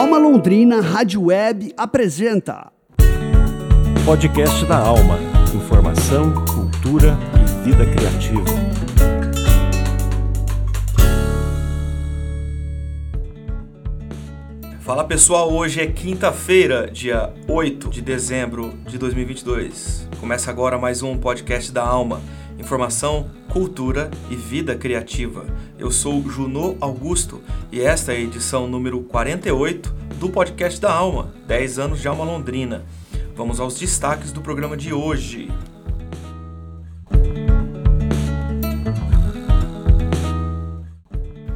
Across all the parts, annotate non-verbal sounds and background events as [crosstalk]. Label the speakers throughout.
Speaker 1: Alma Londrina Rádio Web apresenta
Speaker 2: Podcast da Alma. Informação, cultura e vida criativa.
Speaker 3: Fala pessoal, hoje é quinta-feira, dia 8 de dezembro de 2022. Começa agora mais um podcast da Alma. Informação, cultura e vida criativa. Eu sou Junô Augusto e esta é a edição número 48 do podcast da Alma, 10 anos de Alma Londrina. Vamos aos destaques do programa de hoje.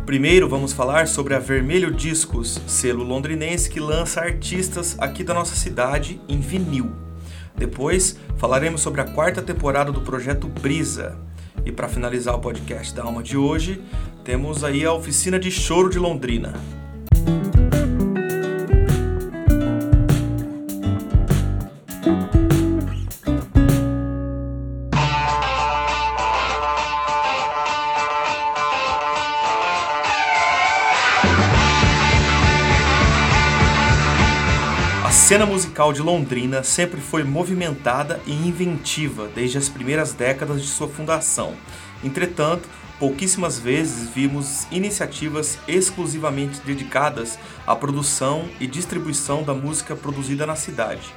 Speaker 3: Primeiro vamos falar sobre a Vermelho Discos, selo londrinense que lança artistas aqui da nossa cidade em vinil. Depois falaremos sobre a quarta temporada do projeto Brisa. E para finalizar o podcast da Alma de hoje, temos aí a oficina de choro de Londrina. Musical de Londrina sempre foi movimentada e inventiva desde as primeiras décadas de sua fundação. Entretanto, pouquíssimas vezes vimos iniciativas exclusivamente dedicadas à produção e distribuição da música produzida na cidade.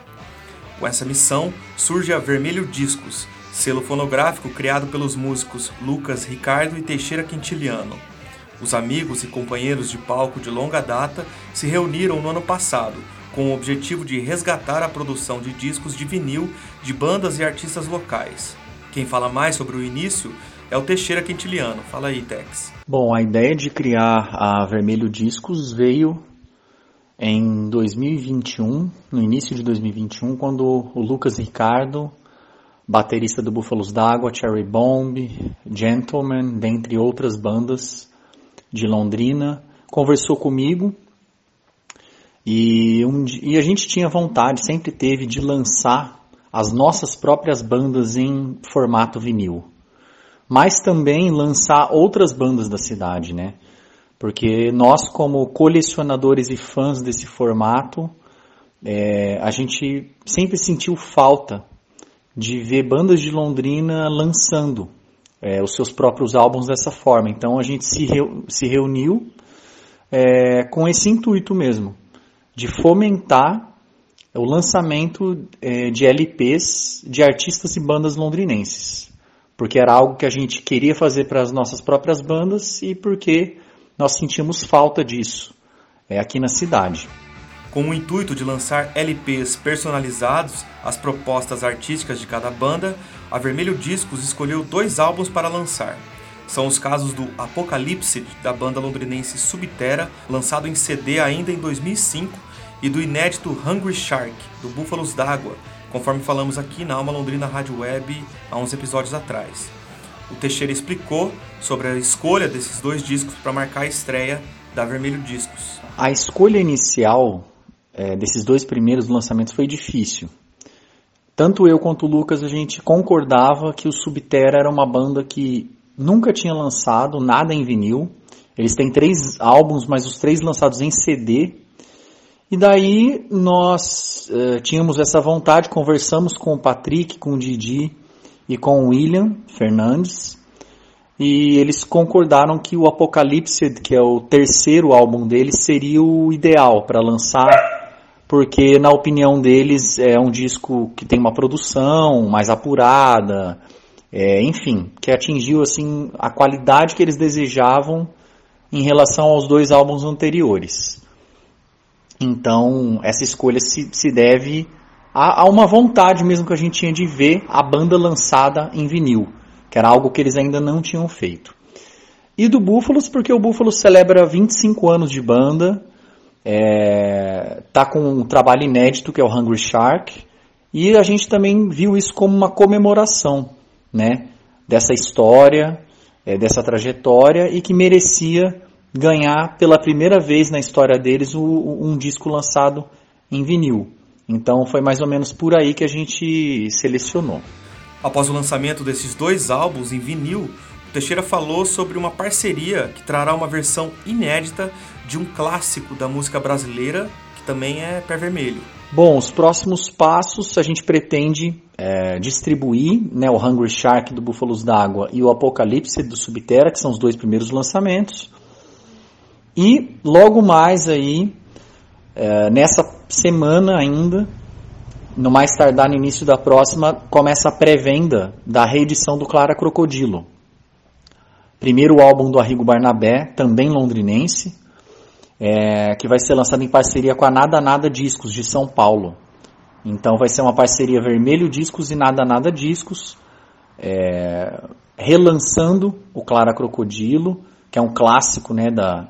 Speaker 3: Com essa missão surge a Vermelho Discos, selo fonográfico criado pelos músicos Lucas Ricardo e Teixeira Quintiliano. Os amigos e companheiros de palco de longa data se reuniram no ano passado com o objetivo de resgatar a produção de discos de vinil de bandas e artistas locais. Quem fala mais sobre o início é o Teixeira Quintiliano. Fala aí, Tex.
Speaker 4: Bom, a ideia de criar a Vermelho Discos veio em 2021, no início de 2021, quando o Lucas Ricardo, baterista do Búfalos d'Água, Cherry Bomb, Gentleman, dentre outras bandas de Londrina, conversou comigo e, um, e a gente tinha vontade, sempre teve, de lançar as nossas próprias bandas em formato vinil. Mas também lançar outras bandas da cidade, né? Porque nós, como colecionadores e fãs desse formato, é, a gente sempre sentiu falta de ver bandas de Londrina lançando é, os seus próprios álbuns dessa forma. Então a gente se, reu, se reuniu é, com esse intuito mesmo de fomentar o lançamento é, de LPs de artistas e bandas londrinenses. Porque era algo que a gente queria fazer para as nossas próprias bandas e porque nós sentimos falta disso é, aqui na cidade.
Speaker 3: Com o intuito de lançar LPs personalizados às propostas artísticas de cada banda, a Vermelho Discos escolheu dois álbuns para lançar. São os casos do Apocalipse, da banda londrinense Subterra, lançado em CD ainda em 2005, e do inédito Hungry Shark, do Búfalos d'Água, conforme falamos aqui na Alma Londrina Rádio Web há uns episódios atrás. O Teixeira explicou sobre a escolha desses dois discos para marcar a estreia da Vermelho Discos.
Speaker 4: A escolha inicial é, desses dois primeiros lançamentos foi difícil. Tanto eu quanto o Lucas a gente concordava que o Subterra era uma banda que nunca tinha lançado nada em vinil. Eles têm três álbuns, mas os três lançados em CD. E daí nós uh, tínhamos essa vontade, conversamos com o Patrick, com o Didi e com o William Fernandes. E eles concordaram que o Apocalipse, que é o terceiro álbum deles, seria o ideal para lançar, porque na opinião deles é um disco que tem uma produção mais apurada, é, enfim, que atingiu assim a qualidade que eles desejavam em relação aos dois álbuns anteriores. Então, essa escolha se, se deve a, a, uma vontade mesmo que a gente tinha de ver a banda lançada em vinil, que era algo que eles ainda não tinham feito. E do Búfalos, porque o Búfalos celebra 25 anos de banda, é, tá com um trabalho inédito que é o Hungry Shark, e a gente também viu isso como uma comemoração, né, dessa história, é, dessa trajetória e que merecia ganhar pela primeira vez na história deles um disco lançado em vinil. Então foi mais ou menos por aí que a gente selecionou.
Speaker 3: Após o lançamento desses dois álbuns em vinil, O Teixeira falou sobre uma parceria que trará uma versão inédita de um clássico da música brasileira, que também é Pé Vermelho.
Speaker 4: Bom, os próximos passos a gente pretende é, distribuir né, o Hungry Shark do Búfalos d'Água e o Apocalipse do Subterra, que são os dois primeiros lançamentos. E logo mais aí, é, nessa semana ainda, no mais tardar no início da próxima, começa a pré-venda da reedição do Clara Crocodilo. Primeiro álbum do Arrigo Barnabé, também londrinense, é, que vai ser lançado em parceria com a Nada Nada Discos de São Paulo. Então vai ser uma parceria Vermelho Discos e Nada Nada Discos, é, relançando o Clara Crocodilo, que é um clássico né, da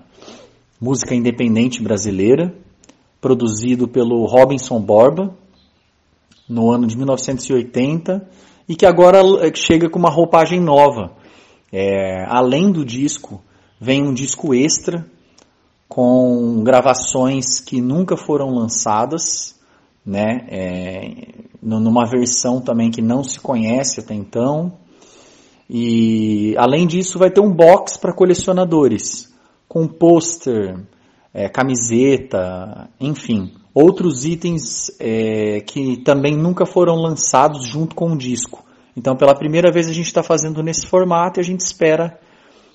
Speaker 4: música independente brasileira, produzido pelo Robinson Borba, no ano de 1980, e que agora é, chega com uma roupagem nova. É, além do disco, vem um disco extra com gravações que nunca foram lançadas, né? É, numa versão também que não se conhece até então. E além disso, vai ter um box para colecionadores, com pôster, é, camiseta, enfim, outros itens é, que também nunca foram lançados junto com o disco. Então, pela primeira vez a gente está fazendo nesse formato e a gente espera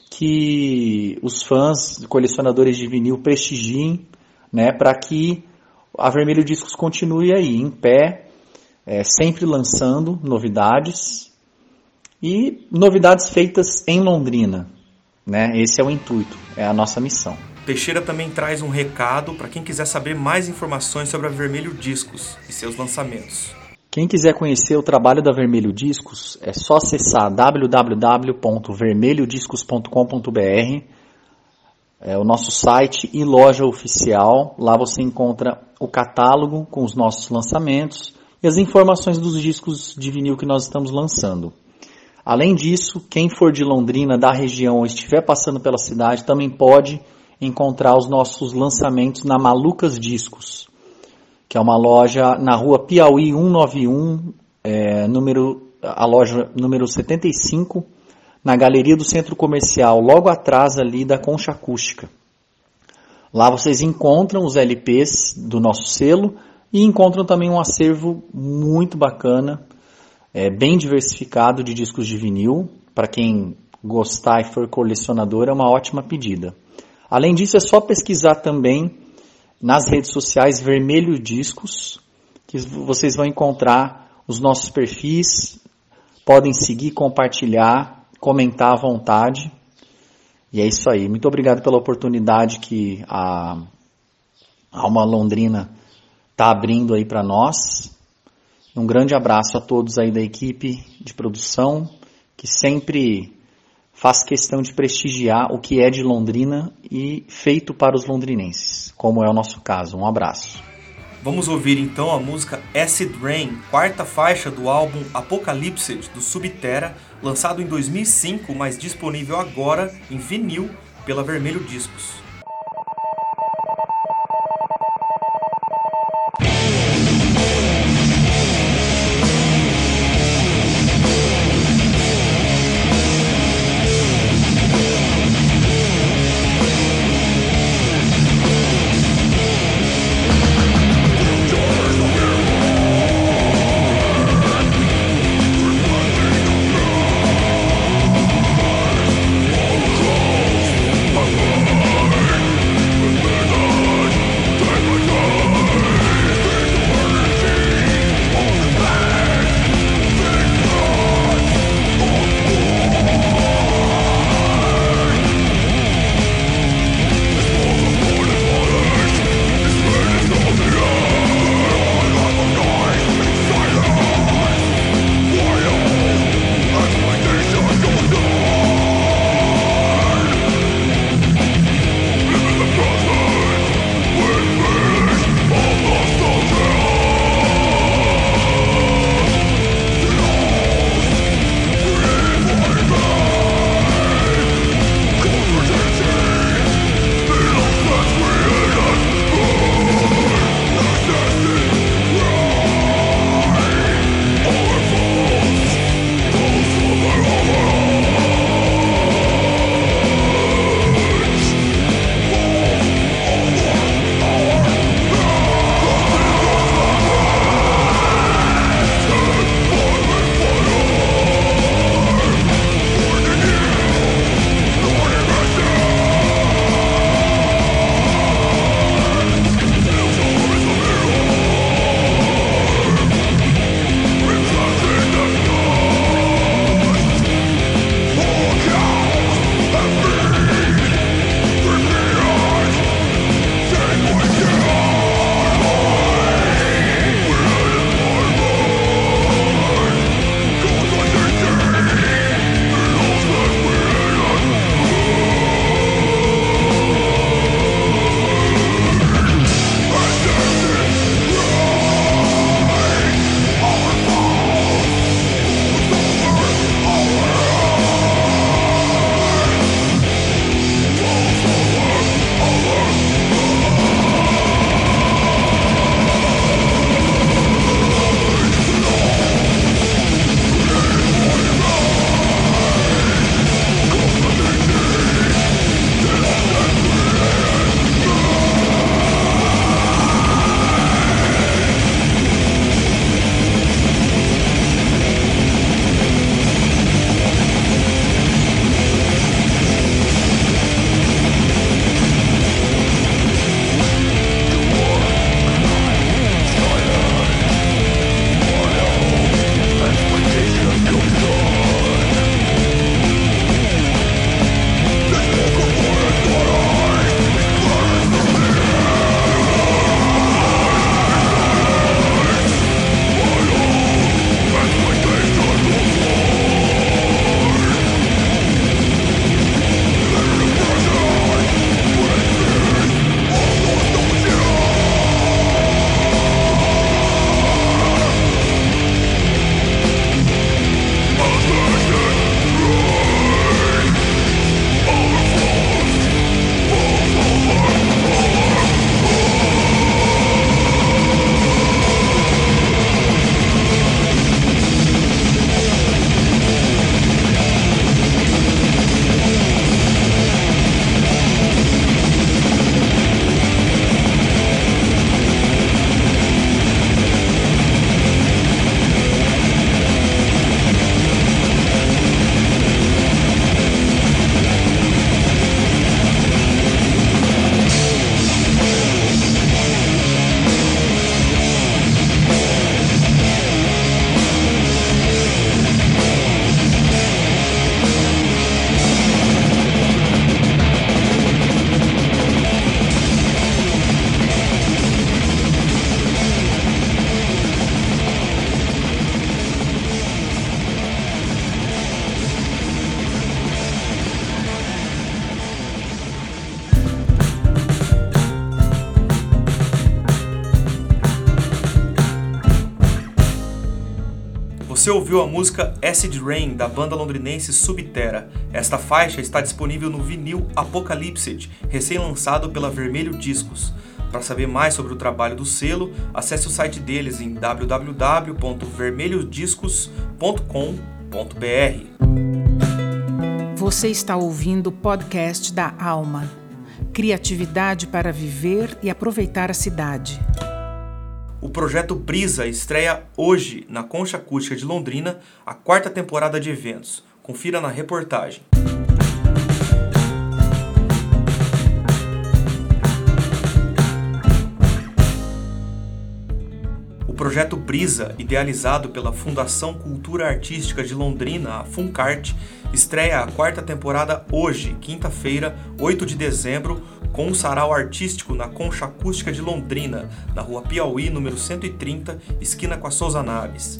Speaker 4: que os fãs, colecionadores de vinil prestigiem, né, para que a Vermelho Discos continue aí, em pé, é, sempre lançando novidades e novidades feitas em Londrina. Né? Esse é o intuito, é a nossa missão.
Speaker 3: Teixeira também traz um recado para quem quiser saber mais informações sobre a Vermelho Discos e seus lançamentos.
Speaker 4: Quem quiser conhecer o trabalho da Vermelho Discos, é só acessar www.vermelhodiscos.com.br, é o nosso site e loja oficial. Lá você encontra o catálogo com os nossos lançamentos e as informações dos discos de vinil que nós estamos lançando. Além disso, quem for de Londrina, da região ou estiver passando pela cidade, também pode encontrar os nossos lançamentos na Malucas Discos, que é uma loja na rua Piauí 191, é, número, a loja número 75, na galeria do centro comercial, logo atrás ali da Concha Acústica. Lá vocês encontram os LPs do nosso selo e encontram também um acervo muito bacana, é, bem diversificado de discos de vinil. Para quem gostar e for colecionador, é uma ótima pedida. Além disso, é só pesquisar também nas redes sociais Vermelho Discos, que vocês vão encontrar os nossos perfis, podem seguir, compartilhar, comentar à vontade. E é isso aí. Muito obrigado pela oportunidade que a Alma Londrina está abrindo aí para nós. Um grande abraço a todos aí da equipe de produção, que sempre faz questão de prestigiar o que é de Londrina e feito para os londrinenses, como é o nosso caso. Um abraço.
Speaker 3: Vamos ouvir então a música Acid Rain, quarta faixa do álbum Apocalypse do Subterra, lançado em 2005, mas disponível agora em vinil pela Vermelho Discos. Você ouviu a música Acid Rain da banda londrinense Subterra. Esta faixa está disponível no vinil Apocalypsed, recém-lançado pela Vermelho Discos. Para saber mais sobre o trabalho do selo, acesse o site deles em www.vermelhodiscos.com.br.
Speaker 5: Você está ouvindo o podcast da Alma. Criatividade para viver e aproveitar a cidade.
Speaker 3: O projeto Brisa estreia hoje na Concha Acústica de Londrina a quarta temporada de eventos. Confira na reportagem. O projeto Brisa, idealizado pela Fundação Cultura Artística de Londrina, a Funcart, estreia a quarta temporada hoje, quinta-feira, 8 de dezembro, com um sarau artístico na Concha Acústica de Londrina, na rua Piauí, número 130, esquina com a Souza Naves.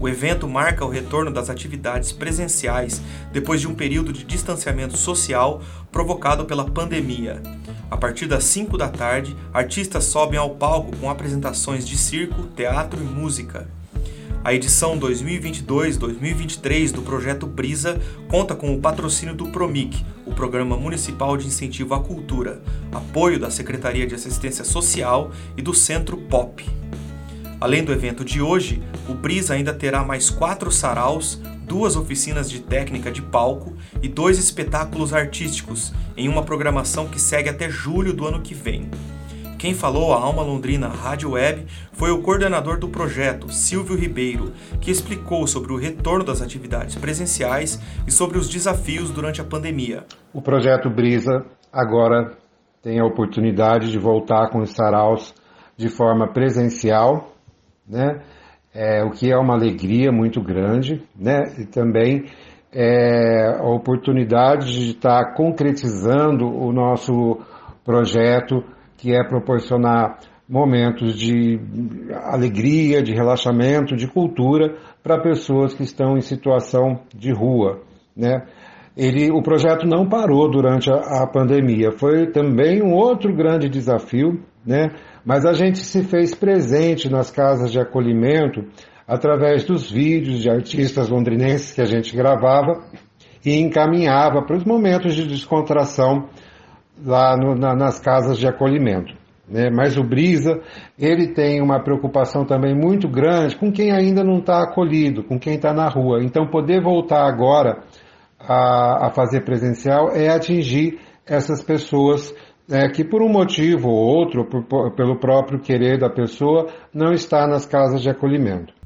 Speaker 3: O evento marca o retorno das atividades presenciais depois de um período de distanciamento social provocado pela pandemia. A partir das 5 da tarde, artistas sobem ao palco com apresentações de circo, teatro e música. A edição 2022-2023 do projeto Brisa conta com o patrocínio do PROMIC, o Programa Municipal de Incentivo à Cultura, apoio da Secretaria de Assistência Social e do Centro POP. Além do evento de hoje, o Brisa ainda terá mais quatro saraus, duas oficinas de técnica de palco e dois espetáculos artísticos, em uma programação que segue até julho do ano que vem. Quem falou à Alma Londrina Rádio Web foi o coordenador do projeto, Silvio Ribeiro, que explicou sobre o retorno das atividades presenciais e sobre os desafios durante a pandemia.
Speaker 6: O projeto Brisa agora tem a oportunidade de voltar com os saraus de forma presencial, né? É, o que é uma alegria muito grande, né? E também é, a oportunidade de estar concretizando o nosso projeto que é proporcionar momentos de alegria, de relaxamento, de cultura para pessoas que estão em situação de rua, né? Ele, o projeto não parou durante a, a pandemia, foi também um outro grande desafio, né? Mas a gente se fez presente nas casas de acolhimento através dos vídeos de artistas londrinenses que a gente gravava e encaminhava para os momentos de descontração lá no, na, nas casas de acolhimento. Né? Mas o Brisa, ele tem uma preocupação também muito grande com quem ainda não está acolhido, com quem está na rua. Então, poder voltar agora a, a fazer presencial é atingir essas pessoas é, que por um motivo ou outro, por, pelo próprio querer da pessoa, não está nas casas de acolhimento.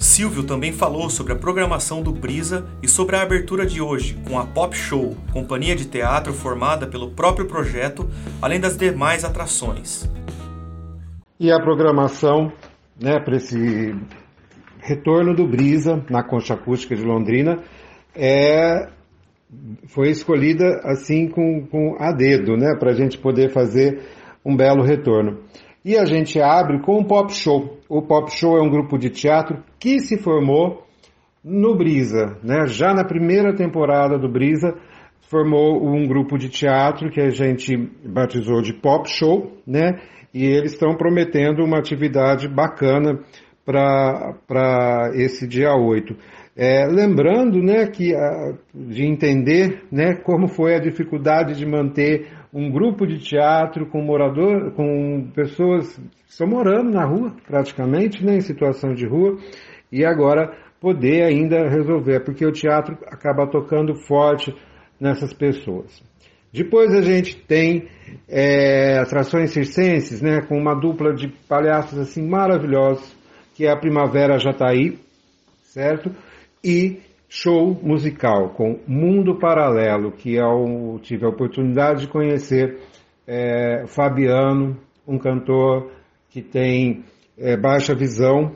Speaker 3: Silvio também falou sobre a programação do Brisa e sobre a abertura de hoje com a Pop Show, companhia de teatro formada pelo próprio projeto, além das demais atrações.
Speaker 6: E a programação né, para esse retorno do Brisa na Concha Acústica de Londrina é, foi escolhida assim com, com a dedo, né, para a gente poder fazer um belo retorno. E a gente abre com um pop show. O pop show é um grupo de teatro que se formou no Brisa, né? Já na primeira temporada do Brisa formou um grupo de teatro que a gente batizou de pop show, né? E eles estão prometendo uma atividade bacana para esse dia 8. É, lembrando né, que, a, de entender né, como foi a dificuldade de manter um grupo de teatro com morador, com pessoas que estão morando na rua, praticamente, né, em situação de rua, e agora poder ainda resolver, porque o teatro acaba tocando forte nessas pessoas. Depois a gente tem é, atrações circenses, né, com uma dupla de palhaços assim maravilhosos, que é a Primavera Jataí, certo? E show musical com Mundo Paralelo, que eu é tive a oportunidade de conhecer é, Fabiano, um cantor que tem é, baixa visão,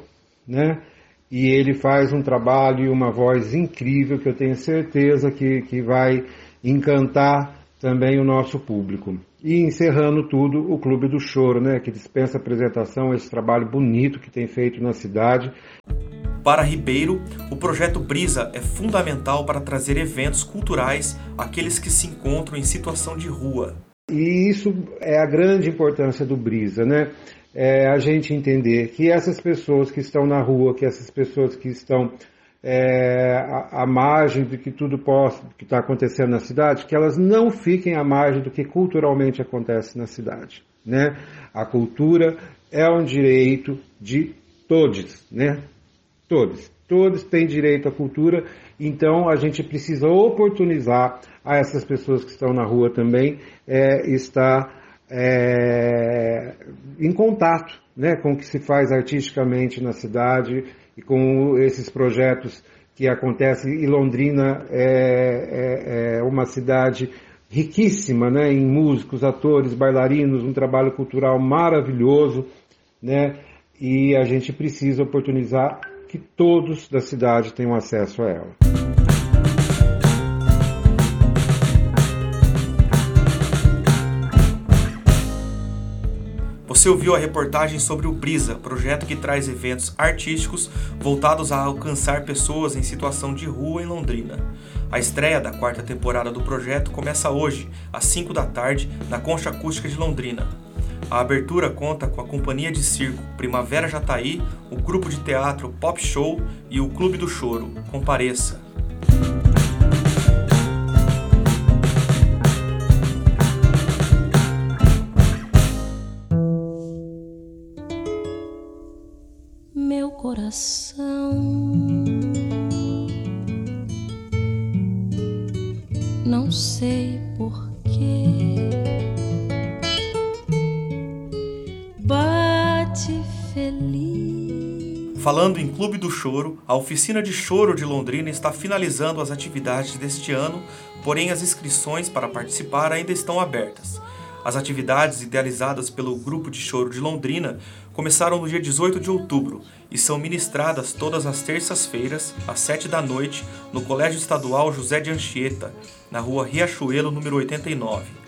Speaker 6: né? E ele faz um trabalho e uma voz incrível que eu tenho certeza que, que vai encantar também o nosso público. E encerrando tudo, o Clube do Choro, né? Que dispensa apresentação, esse trabalho bonito que tem feito na cidade.
Speaker 3: Para Ribeiro, o projeto Brisa é fundamental para trazer eventos culturais àqueles que se encontram em situação de rua.
Speaker 6: E isso é a grande importância do Brisa, né? É a gente entender que essas pessoas que estão na rua, que essas pessoas que estão é, à, à margem do que tudo possa, que está acontecendo na cidade, que elas não fiquem à margem do que culturalmente acontece na cidade, né? A cultura é um direito de todos, né? Todos. Todos têm direito à cultura, então a gente precisa oportunizar a essas pessoas que estão na rua também é, estar é, em contato né, com o que se faz artisticamente na cidade e com esses projetos que acontecem. E Londrina é, é, é uma cidade riquíssima né, em músicos, atores, bailarinos, um trabalho cultural maravilhoso, né, e a gente precisa oportunizar que todos da cidade tenham acesso a ela.
Speaker 3: Você ouviu a reportagem sobre o Brisa, projeto que traz eventos artísticos voltados a alcançar pessoas em situação de rua em Londrina. A estreia da quarta temporada do projeto começa hoje, às 5 da tarde, na Concha Acústica de Londrina. A abertura conta com a companhia de circo Primavera Jataí, o grupo de teatro Pop Show e o Clube do Choro. Compareça!
Speaker 7: Meu coração
Speaker 3: Falando em Clube do Choro, a oficina de choro de Londrina está finalizando as atividades deste ano, porém as inscrições para participar ainda estão abertas. As atividades idealizadas pelo Grupo de Choro de Londrina começaram no dia 18 de outubro e são ministradas todas as terças-feiras, às 7 da noite, no Colégio Estadual José de Anchieta, na rua Riachuelo, número 89.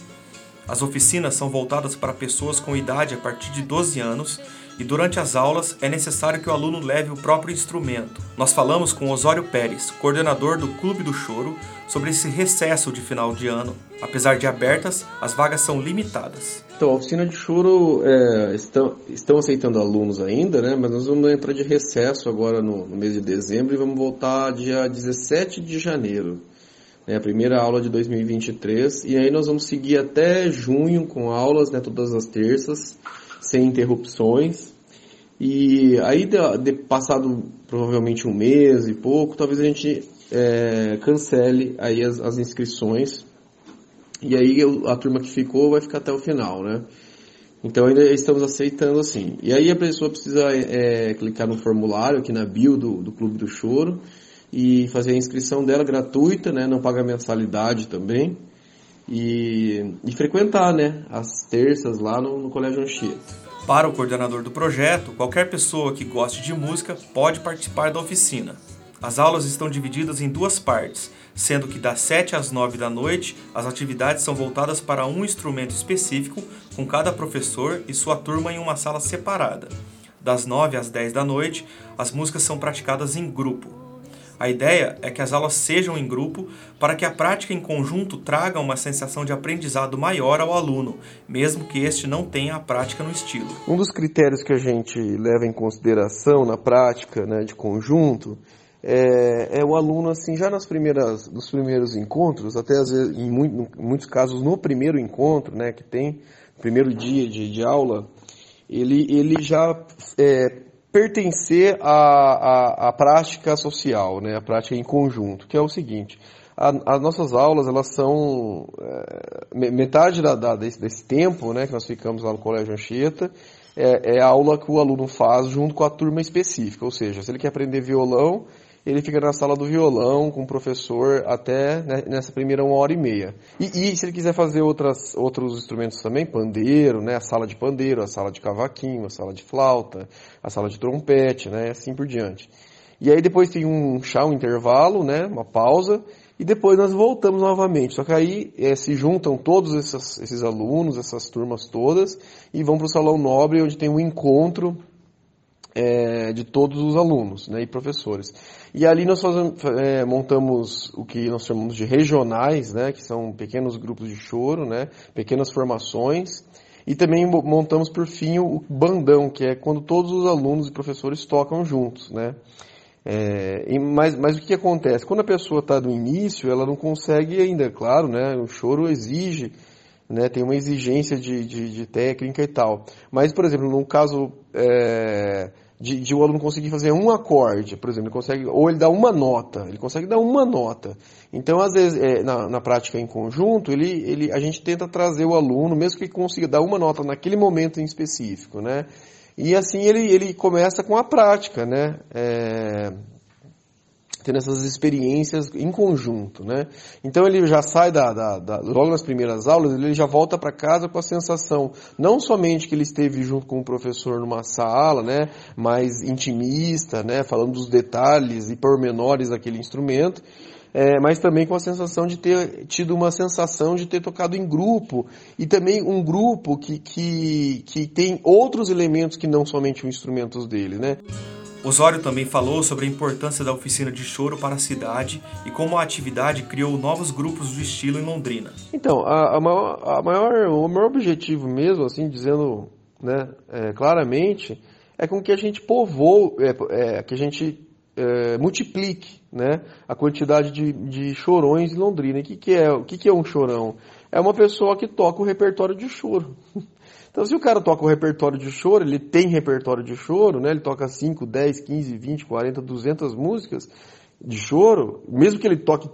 Speaker 3: As oficinas são voltadas para pessoas com idade a partir de 12 anos e durante as aulas é necessário que o aluno leve o próprio instrumento. Nós falamos com Osório Pérez, coordenador do Clube do Choro, sobre esse recesso de final de ano. Apesar de abertas, as vagas são limitadas.
Speaker 8: Então, a oficina de choro é, estão, estão aceitando alunos ainda, né? Mas nós vamos entrar de recesso agora no, no mês de dezembro e vamos voltar dia 17 de janeiro. Né, a primeira aula de 2023 e aí nós vamos seguir até junho com aulas, né, todas as terças, sem interrupções. E aí, de, de, passado provavelmente um mês e pouco, talvez a gente é, cancele aí as, as, inscrições. E aí a turma que ficou vai ficar até o final, né? Então ainda estamos aceitando assim. E aí a pessoa precisa é, clicar no formulário aqui na bio do, do Clube do Choro e fazer a inscrição dela gratuita, né? Não paga mensalidade também. E, e frequentar, né? As terças lá no, no Colégio Anchieta.
Speaker 3: Para o coordenador do projeto, qualquer pessoa que goste de música pode participar da oficina. As aulas estão divididas em duas partes, sendo que das 7 às 9 da noite as atividades são voltadas para um instrumento específico, com cada professor e sua turma em uma sala separada. Das 9 às 10 da noite, as músicas são praticadas em grupo. A ideia é que as aulas sejam em grupo para que a prática em conjunto traga uma sensação de aprendizado maior ao aluno, mesmo que este não tenha a prática no estilo.
Speaker 8: Um dos critérios que a gente leva em consideração na prática né, de conjunto é, é, o aluno, assim, já nas primeiras, nos primeiros encontros, até às vezes, em, muito, em muitos casos no primeiro encontro, né, que tem, primeiro dia de, de aula, ele, ele já é, pertencer à, à, à, prática social, né, a prática em conjunto, que é o seguinte, a, as nossas aulas, elas são, é, metade da, da, desse, desse, tempo, né, que nós ficamos lá no Colégio Anchieta, é, é a aula que o aluno faz junto com a turma específica, ou seja, se ele quer aprender violão, ele fica na sala do violão com o professor até né, nessa primeira uma hora e meia. E, e, se ele quiser fazer outras, outros instrumentos também, pandeiro, né, a sala de pandeiro, a sala de cavaquinho, a sala de flauta, a sala de trompete, né, assim por diante. E aí depois tem um chá, um intervalo, né, uma pausa, e depois nós voltamos novamente. Só que aí é, se juntam todos esses, esses alunos, essas turmas todas, e vão para o Salão Nobre, onde tem um encontro é, de todos os alunos né, e professores. E ali nós fazemos, é, montamos o que nós chamamos de regionais, né, que são pequenos grupos de choro, né, pequenas formações, e também montamos por fim o bandão, que é quando todos os alunos e professores tocam juntos. Né. É, mas, mas o que acontece? Quando a pessoa está no início, ela não consegue ainda, claro, né, o choro exige né, tem uma exigência de, de, de, técnica e tal. Mas, por exemplo, num caso é, de, de o aluno conseguir fazer um acorde, por exemplo, ele consegue, ou ele dá uma nota, ele consegue dar uma nota. Então, às vezes, é, na, na prática em conjunto, ele, ele, a gente tenta trazer o aluno, mesmo que ele consiga dar uma nota naquele momento em específico, né? E assim ele, ele começa com a prática, né? É, tendo essas experiências em conjunto, né? Então ele já sai da, da, da logo nas primeiras aulas, ele já volta para casa com a sensação não somente que ele esteve junto com o professor numa sala, né, mais intimista, né, falando dos detalhes e pormenores daquele instrumento, é, mas também com a sensação de ter tido uma sensação de ter tocado em grupo e também um grupo que, que, que tem outros elementos que não somente os instrumentos dele, né?
Speaker 3: Osório também falou sobre a importância da oficina de choro para a cidade e como a atividade criou novos grupos do estilo em Londrina.
Speaker 8: Então, a, a, maior, a maior, o maior objetivo mesmo, assim, dizendo né, é, claramente, é com que a gente povoe, é, é, que a gente é, multiplique né, a quantidade de, de chorões em Londrina. O que, que, é, o que, que é um chorão? É uma pessoa que toca o repertório de choro. [laughs] Então, se o cara toca o repertório de choro, ele tem repertório de choro, né? Ele toca 5, 10, 15, 20, 40, 200 músicas de choro, mesmo que ele toque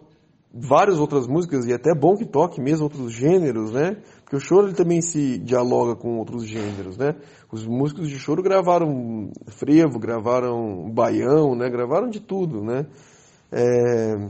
Speaker 8: várias outras músicas, e é até bom que toque mesmo outros gêneros, né? Porque o choro ele também se dialoga com outros gêneros, né? Os músicos de choro gravaram frevo, gravaram baião, né? Gravaram de tudo, né? É...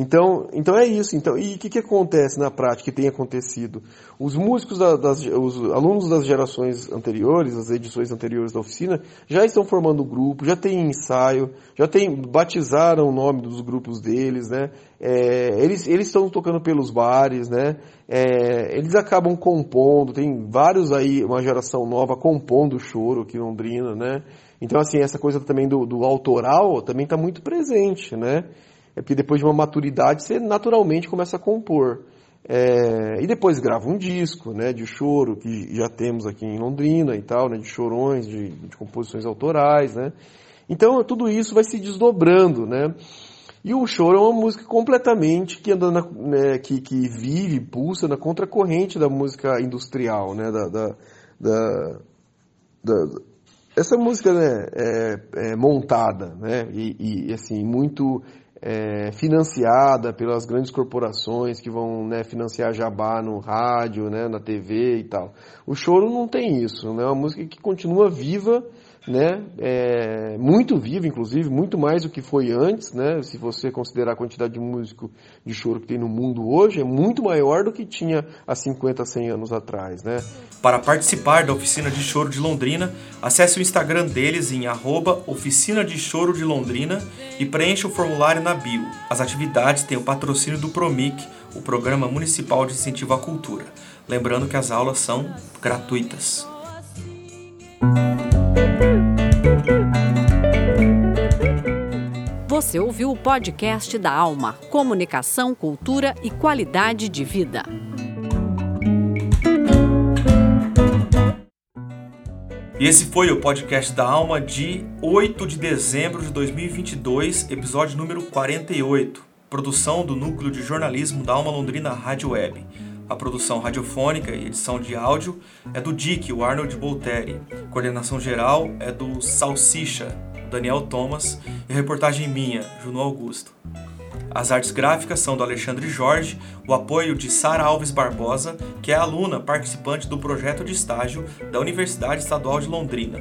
Speaker 8: Então, então é isso. Então, e o que, que acontece na prática, que tem acontecido? Os músicos, da, das, os alunos das gerações anteriores, as edições anteriores da oficina, já estão formando grupo, já tem ensaio, já tem, batizaram o nome dos grupos deles, né? É, eles, eles estão tocando pelos bares, né? É, eles acabam compondo, tem vários aí, uma geração nova compondo choro aqui em Londrina, né? Então, assim, essa coisa também do, do autoral também está muito presente, né? É porque depois de uma maturidade você naturalmente começa a compor. É, e depois grava um disco, né, de choro, que já temos aqui em Londrina e tal, né, de chorões, de, de composições autorais, né. Então tudo isso vai se desdobrando, né. E o choro é uma música completamente que anda na, né, que, que vive, pulsa na contracorrente da música industrial, né, da, da, da, da essa música né, é, é montada, né, e, e assim muito é, financiada pelas grandes corporações que vão né, financiar jabá no rádio, né, na TV e tal. O choro não tem isso, né? é uma música que continua viva né, é, muito vivo, inclusive, muito mais do que foi antes, né, se você considerar a quantidade de músico de choro que tem no mundo hoje, é muito maior do que tinha há 50, 100 anos atrás. Né.
Speaker 3: Para participar da Oficina de Choro de Londrina, acesse o Instagram deles em arroba Oficina de Choro de Londrina e preencha o formulário na bio. As atividades têm o patrocínio do PROMIC, o Programa Municipal de Incentivo à Cultura. Lembrando que as aulas são gratuitas.
Speaker 9: Você ouviu o podcast da Alma: Comunicação, Cultura e Qualidade de Vida.
Speaker 3: E esse foi o podcast da Alma de 8 de dezembro de 2022, episódio número 48, produção do Núcleo de Jornalismo da Alma Londrina Rádio Web. A produção radiofônica e edição de áudio é do Dick, o Arnold Bolteri. Coordenação geral é do Salsicha, Daniel Thomas, e reportagem minha, Juno Augusto. As artes gráficas são do Alexandre Jorge, o apoio de Sara Alves Barbosa, que é aluna participante do projeto de estágio da Universidade Estadual de Londrina.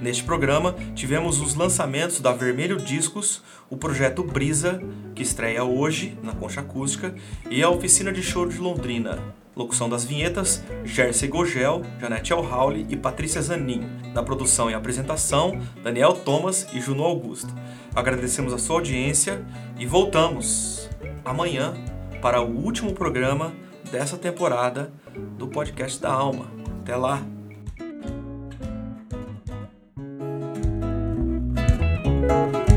Speaker 3: Neste programa, tivemos os lançamentos da Vermelho Discos, o projeto Brisa, que estreia hoje na Concha Acústica, e a Oficina de Choro de Londrina. Locução das vinhetas, Jersey Gogel, Janete Alhauli e Patrícia Zanin. Na produção e apresentação, Daniel Thomas e Juno Augusto. Agradecemos a sua audiência e voltamos amanhã para o último programa dessa temporada do Podcast da Alma. Até lá!
Speaker 10: Música